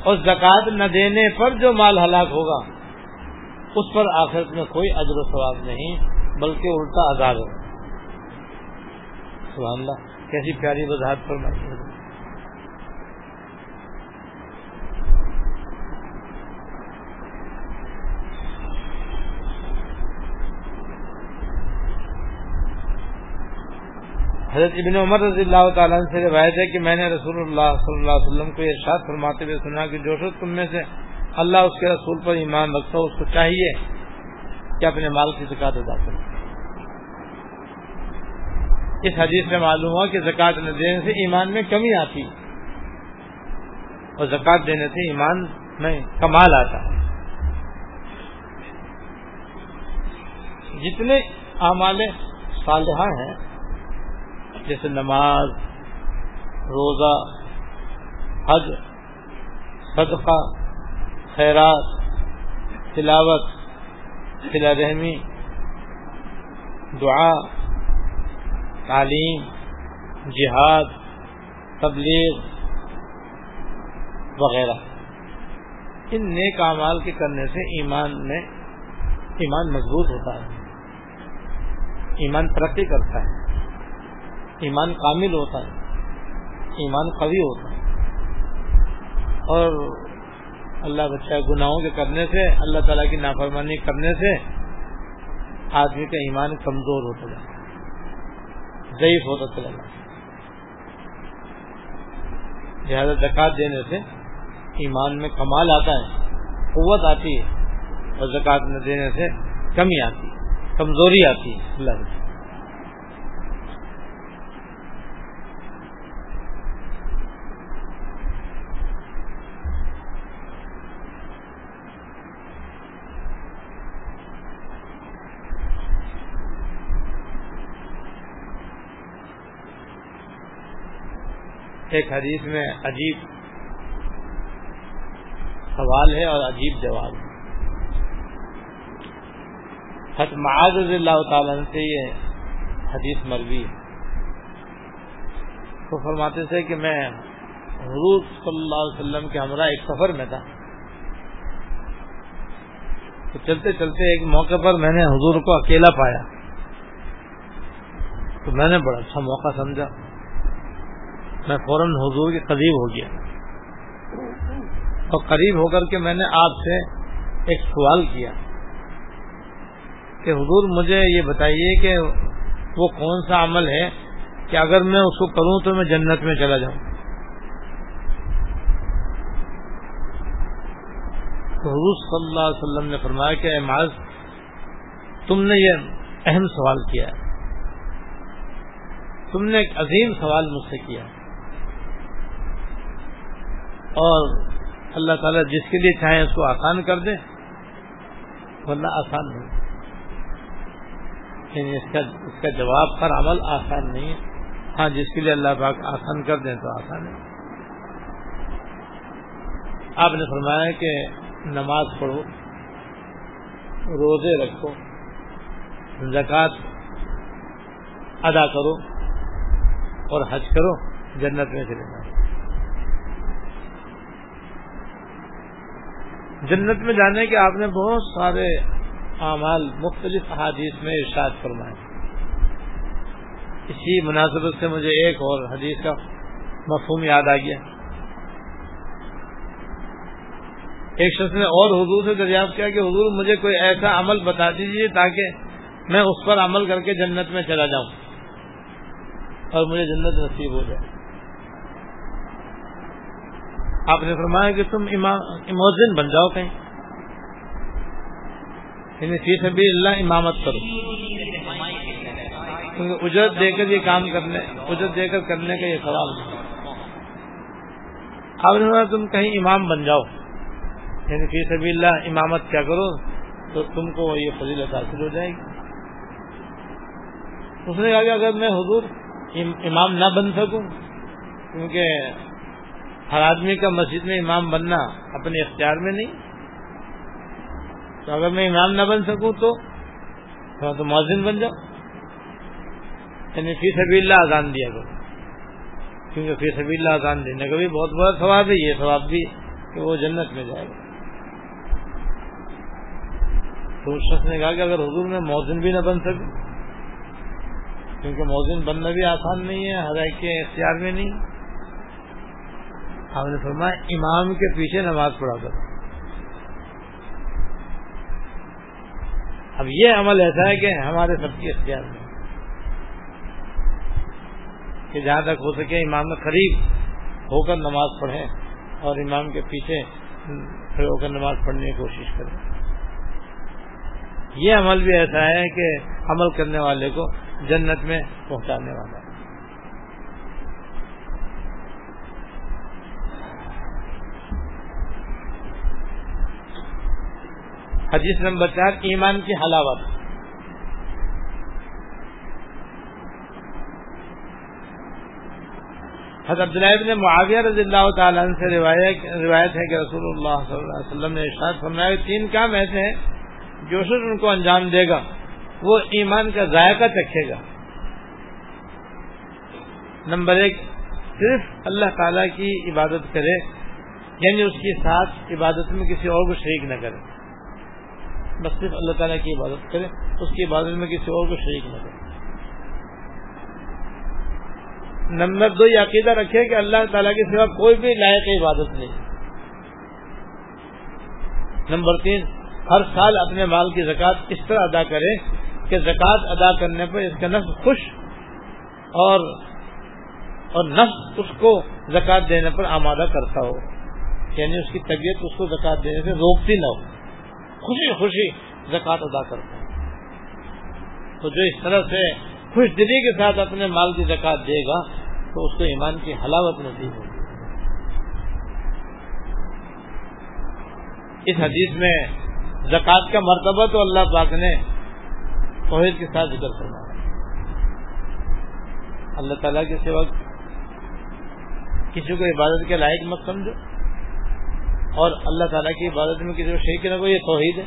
Speaker 1: اور زکات نہ دینے پر جو مال ہلاک ہوگا، اس پر آخرت میں کوئی اجر و ثواب نہیں، بلکہ الٹا آزاد ہے۔ سبحان اللہ، کیسی پیاری وضاحت پر حضرت ابن عمر رضی اللہ تعالیٰ سے روایت ہے کہ میں نے رسول اللہ صلی اللہ علیہ وسلم کو ارشاد فرماتے ہوئے سنا کہ جو شخص تم میں سے اللہ اس کے رسول پر ایمان رکھتا ہو، اس کو چاہیے کہ اپنے مال کی زکات ادا کرے۔ اس حدیث میں معلوم ہوا کہ زکات نہ دینے سے ایمان میں کمی آتی اور زکات دینے سے ایمان میں کمال آتا جتنے اعمال صالحہ ہیں جیسے نماز، روزہ، حج، صدقہ، خیرات، تلاوت فلا رحمی، دعا، تعلیم، جہاد، تبلیغ وغیرہ۔ ان نیک اعمال کے کرنے سے ایمان میں، ایمان مضبوط ہوتا ہے۔ ایمان ترقی کرتا ہے۔ ایمان کامل ہوتا ہے، ایمان قوی ہوتا ہے۔ اور اللہ بچہ گناہوں کے کرنے سے، اللہ تعالیٰ کی نافرمانی کرنے سے آدمی کا ایمان کمزور ہوتا جاتا ضعیف ہوتا چلا جاتا لہٰذا زکات دینے سے ایمان میں کمال آتا ہے، قوت آتی ہے، اور زکات نہ دینے سے کمی آتی ہے، کمزوری آتی ہے۔ اللہ بچہ ایک حدیث میں عجیب سوال ہے اور عجیب جواب ہے۔ معاذ رضی اللہ تعالیٰ سے یہ حدیث مروی ہے۔ تو فرماتے تھے کہ میں حضور صلی اللہ علیہ وسلم کے ہمراہ ایک سفر میں تھا۔ تو چلتے چلتے ایک موقع پر میں نے حضور کو اکیلا پایا۔ تو میں نے بڑا اچھا موقع سمجھا۔ میں فوراً حضور کے قریب ہو گیا اور قریب ہو کر کے میں نے آپ سے ایک سوال کیا کہ حضور مجھے یہ بتائیے کہ وہ کون سا عمل ہے کہ اگر میں اس کو کروں تو میں جنت میں چلا جاؤں؟ تو حضور صلی اللہ علیہ وسلم نے فرمایا کہ معاذ، تم نے یہ اہم سوال کیا ہے۔ تم نے ایک عظیم سوال مجھ سے کیا اور اللہ تعالیٰ جس کے لیے چاہیں اس کو آسان کر دیں ورنہ آسان نہیں۔ یعنی اس کا اس کا جواب پر عمل آسان نہیں ہے۔ ہاں جس کے لیے اللہ پاک آسان کر دیں تو آسان ہے۔ آپ نے فرمایا کہ نماز پڑھو، روزے رکھو زکات ادا کرو اور حج کرو، جنت میں چلے جاؤ۔ جنت میں جانے کے آپ نے بہت سارے اعمال، مختلف احادیث میں ارشاد فرمائے۔ اسی مناسبت سے مجھے ایک اور حدیث کا مفہوم یاد آ گیا۔ ایک شخص نے اور حضور سے دریافت کیا کہ حضور مجھے کوئی ایسا عمل بتا دیجیے تاکہ میں اس پر عمل کر کے جنت میں چلا جاؤں اور مجھے جنت نصیب ہو جائے۔ آپ نے فرمایا کہ تم مؤذن بن جاؤ کہیں۔ یعنی فی سبھی اللہ امامت کرو۔ کیونکہ اجرت دے کر یہ کام کرنے اجرت دے کر کرنے کا یہ سوال۔ آپ نے فرمایا تم کہیں امام بن جاؤ۔ یعنی فی سبھی اللہ امامت کیا کرو تو تم کو یہ فضیلت حاصل ہو جائے گی۔ اس نے کہا کہ اگر میں حضور امام نہ بن سکوں، کیونکہ ہر آدمی کا مسجد میں امام بننا اپنے اختیار میں نہیں۔ تو اگر میں امام نہ بن سکوں تو تھوڑا تو مؤذن بن جاؤ۔ یعنی فی سبھی اللہ آزان دیا کرو۔ کیونکہ فی سبھی اللہ آزان دینے کا بھی بہت بڑا ثواب ہے، یہ ثواب بھی کہ وہ جنت میں جائے۔ گا تو اس شخص نے کہا کہ اگر حضور میں مؤذن بھی نہ بن سکوں، کیونکہ مؤذن بننا بھی آسان نہیں ہے ہر ایک کے اختیار میں نہیں۔ آپ نے فرمایا، امام کے پیچھے نماز پڑھا کر اب یہ عمل ایسا ہے کہ ہمارے سب کی اختیار میں کہ جہاں تک ہو سکے امام میں قریب ہو کر نماز پڑھیں اور امام کے پیچھے کھڑے ہو کر نماز پڑھنے کی کوشش کریں۔ یہ عمل بھی ایسا ہے کہ عمل کرنے والے کو جنت میں پہنچانے والا ہے۔ حدیث نمبر چار، ایمان کی حلاوت۔ حضرت عبداللہ ابن معاویہ رضی اللہ تعالیٰ عنہ سے روایت ہے کہ رسول اللہ صلی اللہ علیہ وسلم نے ارشاد فرمایا تین کام ایسے ہیں جو شخص ان کو انجام دے گا۔ وہ ایمان کا ذائقہ چکھے گا۔ نمبر ایک، صرف اللہ تعالی کی عبادت کرے یعنی اس کے ساتھ عبادت میں کسی اور کو شریک نہ کرے۔ بس صرف اللہ تعالیٰ کی عبادت کرے اس کی عبادت میں کسی اور کو شریک نہ کرے نمبر دو، یہ عقیدہ رکھے کہ اللہ تعالیٰ کے سوا کوئی بھی لائق عبادت نہیں۔ نمبر تین، ہر سال اپنے مال کی زکات اس طرح ادا کرے کہ زکات ادا کرنے پر اس کا نفس خوش اور اور نفس اس کو زکات دینے پر آمادہ کرتا ہو۔ یعنی اس کی طبیعت اس کو زکات دینے سے روکتی نہ ہو۔ خوشی خوشی زکات ادا کرتا ہے۔ تو جو اس طرح سے خوش دلی کے ساتھ اپنے مال کی زکات دے گا، تو اس کو ایمان کی حلاوت نصیب ہوگی۔ اس حدیث میں زکات کا مرتبہ تو اللہ پاک نے توحید کے ساتھ ذکر کرنا اللہ تعالیٰ کے سوا کسی کو عبادت کے لائق مت سمجھو۔ اور اللہ تعالیٰ کی عبادت میں کسی کو شریک نہ کو یہ توحید ہے؟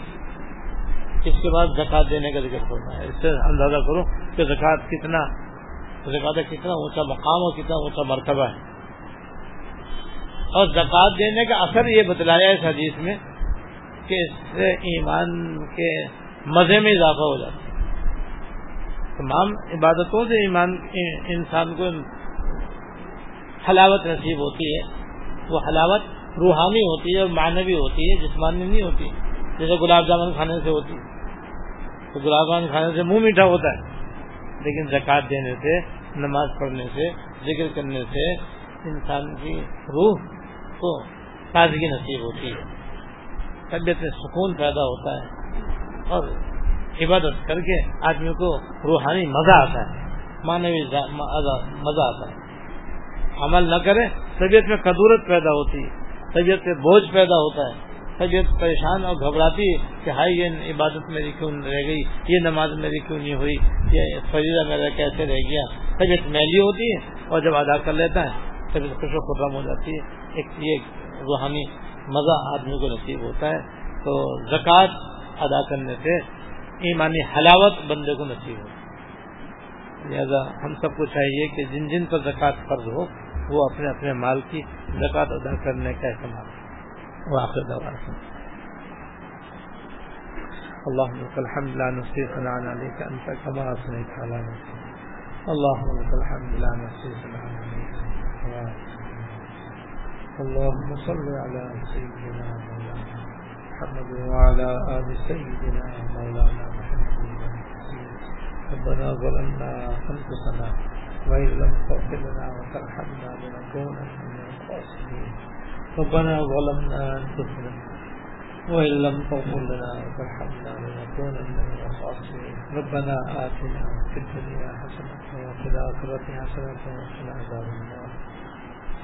Speaker 1: اس کے بعد زکات دینے کا ذکر کرنا ہے۔ اس سے اندازہ کرو کہ زکات کتنا زکات کتنا اونچا مقام اور کتنا اونچا مرتبہ ہے۔ اور زکات دینے کا اثر یہ بتلایا اس حدیث میں کہ اس سے ایمان کے مزے میں اضافہ ہو جاتا ہے۔ تمام عبادتوں سے ایمان، انسان کو حلاوت نصیب ہوتی ہے۔ وہ حلاوت روحانی ہوتی ہے اور معنوی ہوتی ہے، جسمانی نہیں ہوتی۔ جیسے گلاب جامن کھانے سے ہوتی۔ تو گلاب جامن کھانے سے منہ میٹھا ہوتا ہے۔ لیکن زکات دینے سے، نماز پڑھنے سے، ذکر کرنے سے انسان کی روح کو تازگی نصیب ہوتی ہے۔ طبیعت میں سکون پیدا ہوتا ہے۔ اور عبادت کر کے آدمی کو روحانی مزہ آتا ہے۔ مانوی مزہ آتا ہے۔ عمل نہ کرے، طبیعت میں قدورت پیدا ہوتی ہے۔ طبیعت سے بوجھ پیدا ہوتا ہے۔ طبیعت پریشان اور گھبراتی ہے کہ ہائی یہ عبادت میری کیوں رہ گئی؟ یہ نماز میری کیوں نہیں ہوئی؟ یہ فریضہ میرا کیسے رہ گیا؟ طبیعت میلی ہوتی ہے اور جب ادا کر لیتا ہے طبیعت خوش و خرم ہو جاتی ہے۔ ایک یہ روحانی مزہ آدمی کو نصیب ہوتا ہے۔ تو زکوٰۃ ادا کرنے سے ایمانی حلاوت بندے کو نصیب ہو لہذا ہم سب کو چاہیے کہ جن جن پر زکوٰۃ فرض ہو وہ اپنے اپنے مال کی زکوٰۃ ادا کرنے کا اہتمام واقع اللهم لك الحمد لا نحصي ثناء عليك انت كما اثنيت على نفسك اللهم لك الحمد لا نحصي ثناء عليك اللهم صل على سيدنا مولانا محمد وعلى ال سيدنا مولانا محمد ربنا ظلمنا انفسنا وان لم تغفر لنا وترحمنا لنكونن من الخاسرين. ربنا ظلمنا انفسنا وإن لم تغفر لنا وترحمنا لنكونن من الخاسرين. ربنا آتنا في الدنيا حسنة وفي الآخرة حسنة وقنا عذاب النار.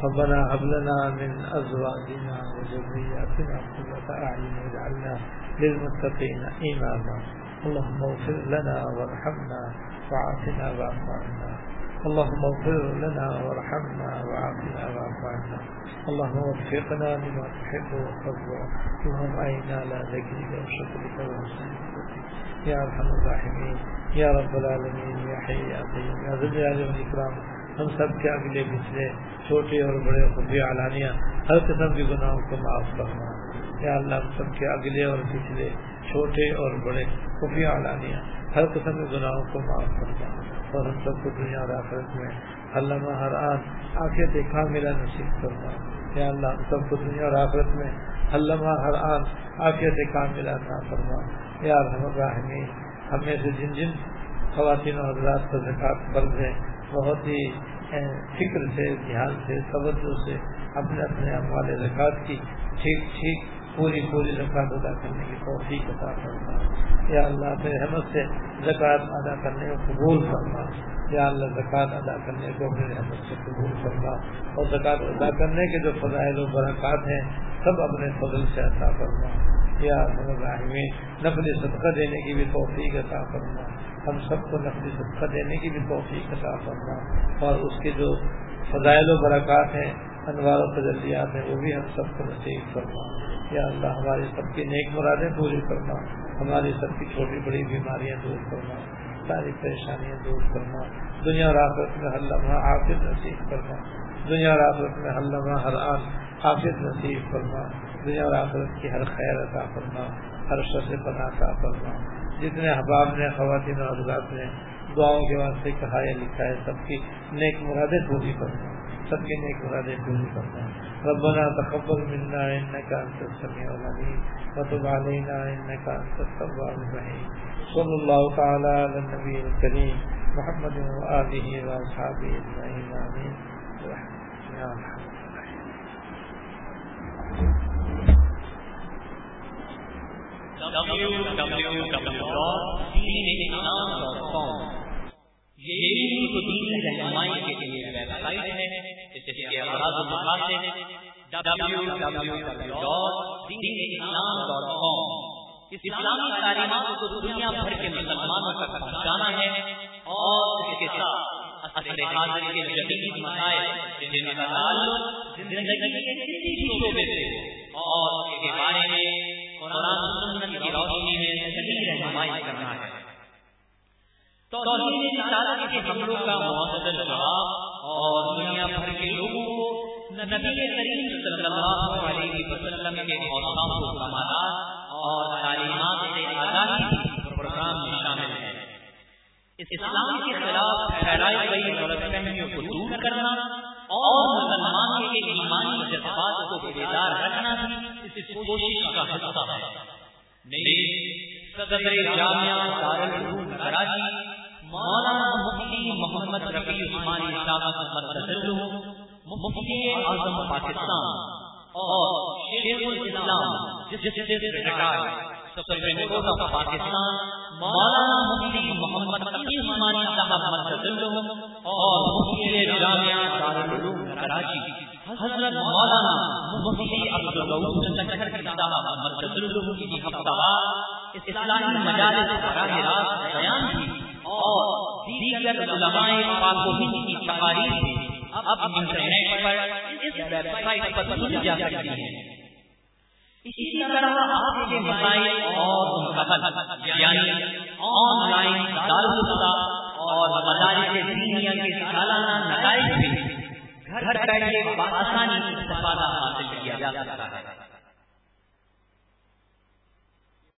Speaker 1: ربنا هب لنا من أزواجنا وذرياتنا قرة أعين واجعلنا للمتقين إماما. اللهم اغفر لنا وارحمنا وعافنا واعف عنا اللهم اغفر لنا وارحمنا وعافنا واعف عنا اللهم وفقنا لما تحب وترضى. اللهم اعنا على ذكرك وشكرك وحسن يا ارحم الراحمين. يا رب العالمين. يا حي يا قيوم. يا ذو الجلال والاكرام ہم سب کے اگلے پچھلے چھوٹے اور بڑے خفی علانیہ ہر قسم کے گناہوں کو معاف کرنا یا اللہ، ہم سب کے اگلے اور پچھلے چھوٹے اور بڑے خفی علانیہ ہر قسم کے گناہوں کو معاف کرنا اور ہم سب کو دنیا اور آخرت میں علامہ ہر آن آخر دیکھا میرا نصیب کرنا یا اللہ، ہم سب کو دنیا اور آخرت میں علامہ ہر آن آخر دیکھا میرا نہ فرما۔ یا الرحمین ہم میں سے جن جن خواتین اور حضرات کا زکات فرض ہے بہت ہی فکر سے، دھیان سے، توجہ سے اپنے اپنے اموال زکوٰۃ کی، ٹھیک ٹھیک پوری پوری زکات ادا کرنے کی توفیق عطا کرنا یا اللہ اپنے رحمت سے زکوٰۃ ادا کرنے کو قبول کرنا یا اللہ زکوٰۃ ادا کرنے کو اپنے رحمت سے قبول کرنا اور زکوٰۃ ادا کرنے کے جو فضائل و برکات ہیں، سب اپنے فضل سے عطا کرنا یا الراحمین نقل صدقہ دینے کی بھی توفیق عطا کرنا ہم سب کو نقل صدقہ دینے کی بھی توفیق عطا کرنا اور اس کے جو فضائل و برکات ہیں انوار و تجلیات ہیں، وہ بھی ہم سب کو نصیب کرنا یا اللہ ہماری سب کی نیک مرادیں پوری کرنا ہماری سب کی چھوٹی بڑی بیماریاں دور کرنا ساری پریشانیاں دور کرنا دنیا اور آخرت میں ہر لمحہ حافظ نصیب کرنا دنیا اور آخرت میں ہر لمحہ، ہر آن حافظ نصیب کرنا دنیا اور آخرت کی ہر خیر عطا کرنا ہر شر پناہ عطا کرنا جتنے احباب نے، خواتین اور حضرات نے دعاؤں کے واسطے کہا یا لکھا ہے، سب کی نیک مرادیں پوری کرنا سب کے نیک مرادیں پوری کرنا ربنا تقبل منا انك انت السميع العليم. وتب علينا انك انت التواب الرحيم. صلى الله تعالى على النبي الكريم. محمد واله واصحابه اجمعين امين يا رحمة
Speaker 2: کو رہنمائی کے لیے ویب سائٹ ہے کے و اسلامی تعلیمات کو دنیا بھر کے مسلمانوں تک پہنچانا ہے اور اس کے ساتھ حاضر کے جدید مسائل جن کا تعلق زندگی کے کسی بھی شعبے توحید رسالت کے حملوں کا معتدل جواب اور دنیا بھر کے لوگوں کو نبی کریم صلی اللہ علیہ وسلم کے حوصلوں کو کمالات اور تعلیمات سے آگاہی پروگرام میں شامل ہے۔ اسلام کے خلاف پھیلائی گئی غلط فہمیوں کو دور کرنا اور مسلمانوں کے ایمانی جذبات کو بیدار رکھنا بھی اس کوشش کا حصہ ہے۔ صدر جامعہ دارالعلوم کراچی مولانا مفتی محمد رفیع عثمانی صاحب مفتی اعظم پاکستان اور شیخ الاسلام پاکستان، مولانا مفتی محمد رفیع عثمانی صاحب اور مفتی جامعہ دارالعلوم کراچی، حضرت مولانا مفتی عبد صاحب مرکز کی ہفتہ اسلامی مجالس براہ راست بیان کی اور دیگر علماء پاک و ہند کی تقاریر اب انٹرنیٹ پر اس ویب سائٹ پر سنی جا سکتی ہے اسی طرح آپ کے مسائل اور مستقل یعنی آن لائن دارالفتا اور مدارس دینیا کے سالانہ نتائج بھی گھر بیٹھے آسانی سے استفادہ حاصل کیا جا سکتا ہے۔